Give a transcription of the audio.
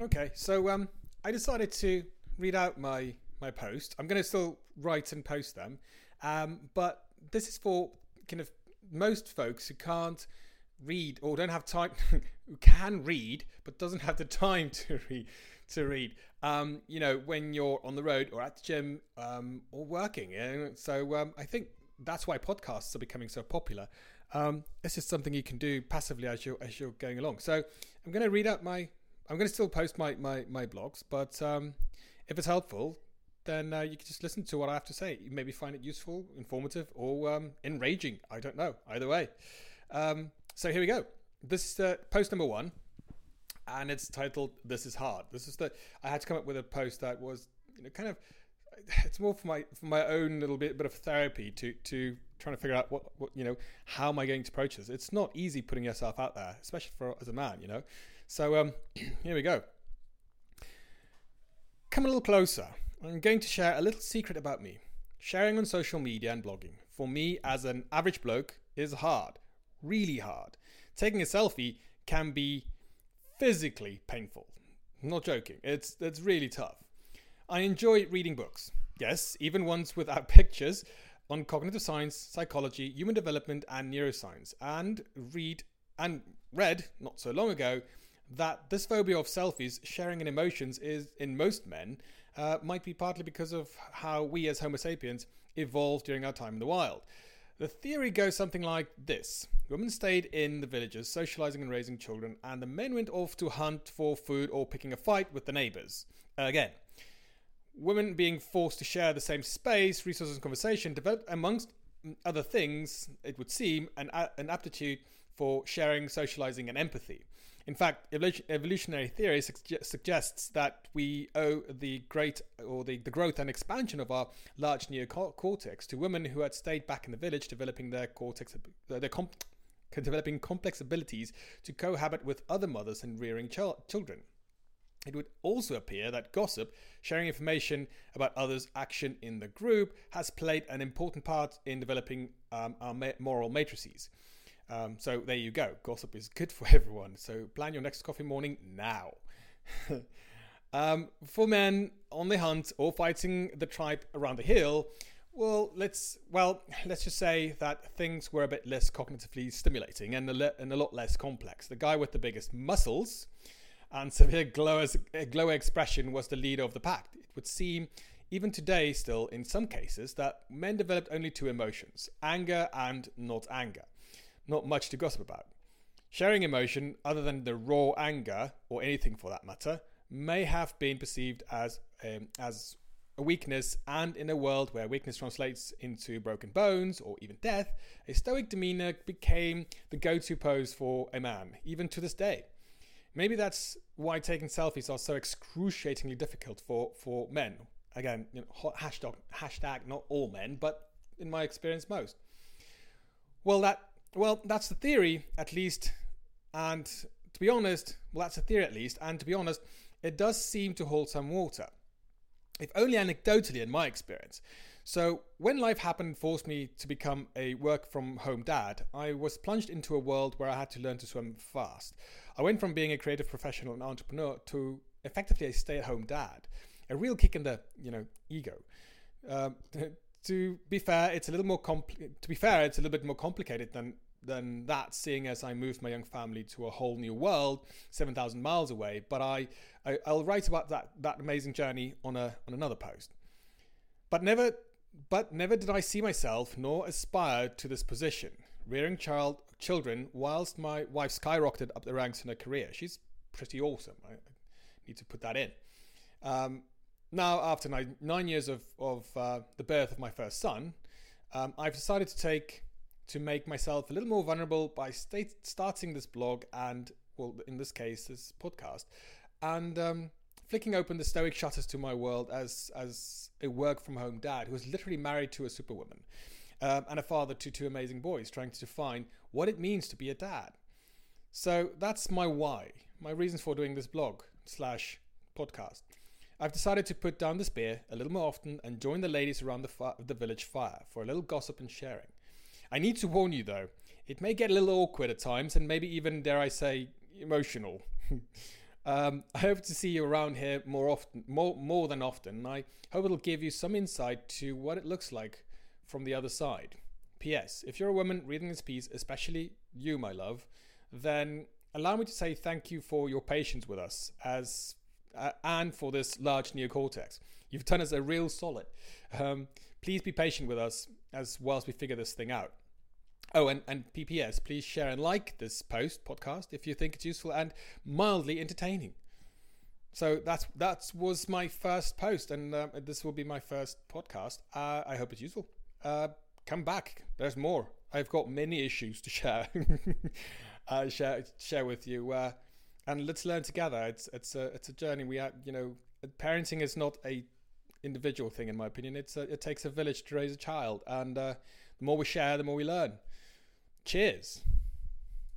Okay, so um, I decided to read out my my post. I'm going to still write and post them, um, but this is for kind of most folks who can't read or don't have time, who can read but doesn't have the time to read. To read, um, you know, when you're on the road or at the gym um, or working. So um, I think that's why podcasts are becoming so popular. Um, it's just something you can do passively as you're as you're going along. So I'm going to read out my. I'm going to still post my my, my blogs, but um, if it's helpful, then uh, you can just listen to what I have to say. You maybe find it useful, informative, or um, enraging. I don't know. Either way. Um, so here we go. This is uh, post number one, and it's titled "This is hard." This is the. I had to come up with a post that was, you know, kind of. It's more for my for my own little bit bit of therapy to to trying to figure out what, what you know how am I going to approach this. It's not easy putting yourself out there, especially for as a man, you know. So um, here we go. Come a little closer. I'm going to share a little secret about me. Sharing on social media and blogging, for me as an average bloke, is hard. Really hard. Taking a selfie can be physically painful. I'm not joking. It's it's really tough. I enjoy reading books. Yes, even ones without pictures on cognitive science, psychology, human development and neuroscience and read and read not so long ago that this phobia of selfies, sharing in emotions, is in most men uh, might be partly because of how we as Homo sapiens evolved during our time in the wild. The theory goes something like this Women stayed in the villages, socializing and raising children, and the men went off to hunt for food or picking a fight with the neighbors. Again, women being forced to share the same space, resources, and conversation developed, amongst other things, it would seem, an, an aptitude for sharing, socializing, and empathy. In fact, evolutionary theory suggests that we owe the great or the, the growth and expansion of our large neocortex to women who had stayed back in the village, developing their cortex, their comp- developing complex abilities to cohabit with other mothers and rearing ch- children. It would also appear that gossip, sharing information about others' action in the group, has played an important part in developing um, our moral matrices. Um, so there you go. Gossip is good for everyone. So plan your next coffee morning now. um, for men on the hunt or fighting the tribe around the hill, well, let's well let's just say that things were a bit less cognitively stimulating and a, le- and a lot less complex. The guy with the biggest muscles and severe glow, glow expression was the leader of the pack. It would seem even today, still in some cases, that men developed only two emotions anger and not anger not much to gossip about. Sharing emotion, other than the raw anger, or anything for that matter, may have been perceived as, um, as a weakness, and in a world where weakness translates into broken bones or even death, a stoic demeanor became the go to pose for a man, even to this day. Maybe that's why taking selfies are so excruciatingly difficult for, for men. Again, you know, hashtag, hashtag not all men, but in my experience, most. Well, that well, that's the theory, at least. And to be honest, well, that's a theory at least. And to be honest, it does seem to hold some water, if only anecdotally in my experience. So, when life happened and forced me to become a work from home dad, I was plunged into a world where I had to learn to swim fast. I went from being a creative professional and entrepreneur to effectively a stay at home dad, a real kick in the you know ego. Um, to be fair, it's a little more compl- to be fair, it's a little bit more complicated than than that, seeing as I moved my young family to a whole new world, seven thousand miles away. But I, I will write about that that amazing journey on a on another post. But never, but never did I see myself nor aspire to this position, rearing child children whilst my wife skyrocketed up the ranks in her career. She's pretty awesome. I, I need to put that in. Um, now, after nine, nine years of, of uh, the birth of my first son, um, I've decided to take to make myself a little more vulnerable by state, starting this blog and, well, in this case, this podcast, and um, flicking open the stoic shutters to my world as as a work from home dad who is literally married to a superwoman um, and a father to two amazing boys, trying to define what it means to be a dad. So that's my why, my reasons for doing this blog slash podcast. I've decided to put down the spear a little more often and join the ladies around the, fi- the village fire for a little gossip and sharing. I need to warn you though, it may get a little awkward at times and maybe even, dare I say, emotional. Um, I hope to see you around here more often, more more than often. I hope it'll give you some insight to what it looks like from the other side. P.S. If you're a woman reading this piece, especially you, my love, then allow me to say thank you for your patience with us as uh, and for this large neocortex. You've done us a real solid. Um, please be patient with us as whilst we figure this thing out. Oh, and, and PPS, please share and like this post podcast if you think it's useful and mildly entertaining. So that's that was my first post, and uh, this will be my first podcast. Uh, I hope it's useful. Uh, come back. There's more. I've got many issues to share, uh, share share with you, uh, and let's learn together. It's it's a it's a journey. We are, you know, parenting is not a individual thing, in my opinion. It's a, it takes a village to raise a child, and uh, the more we share, the more we learn. Cheers.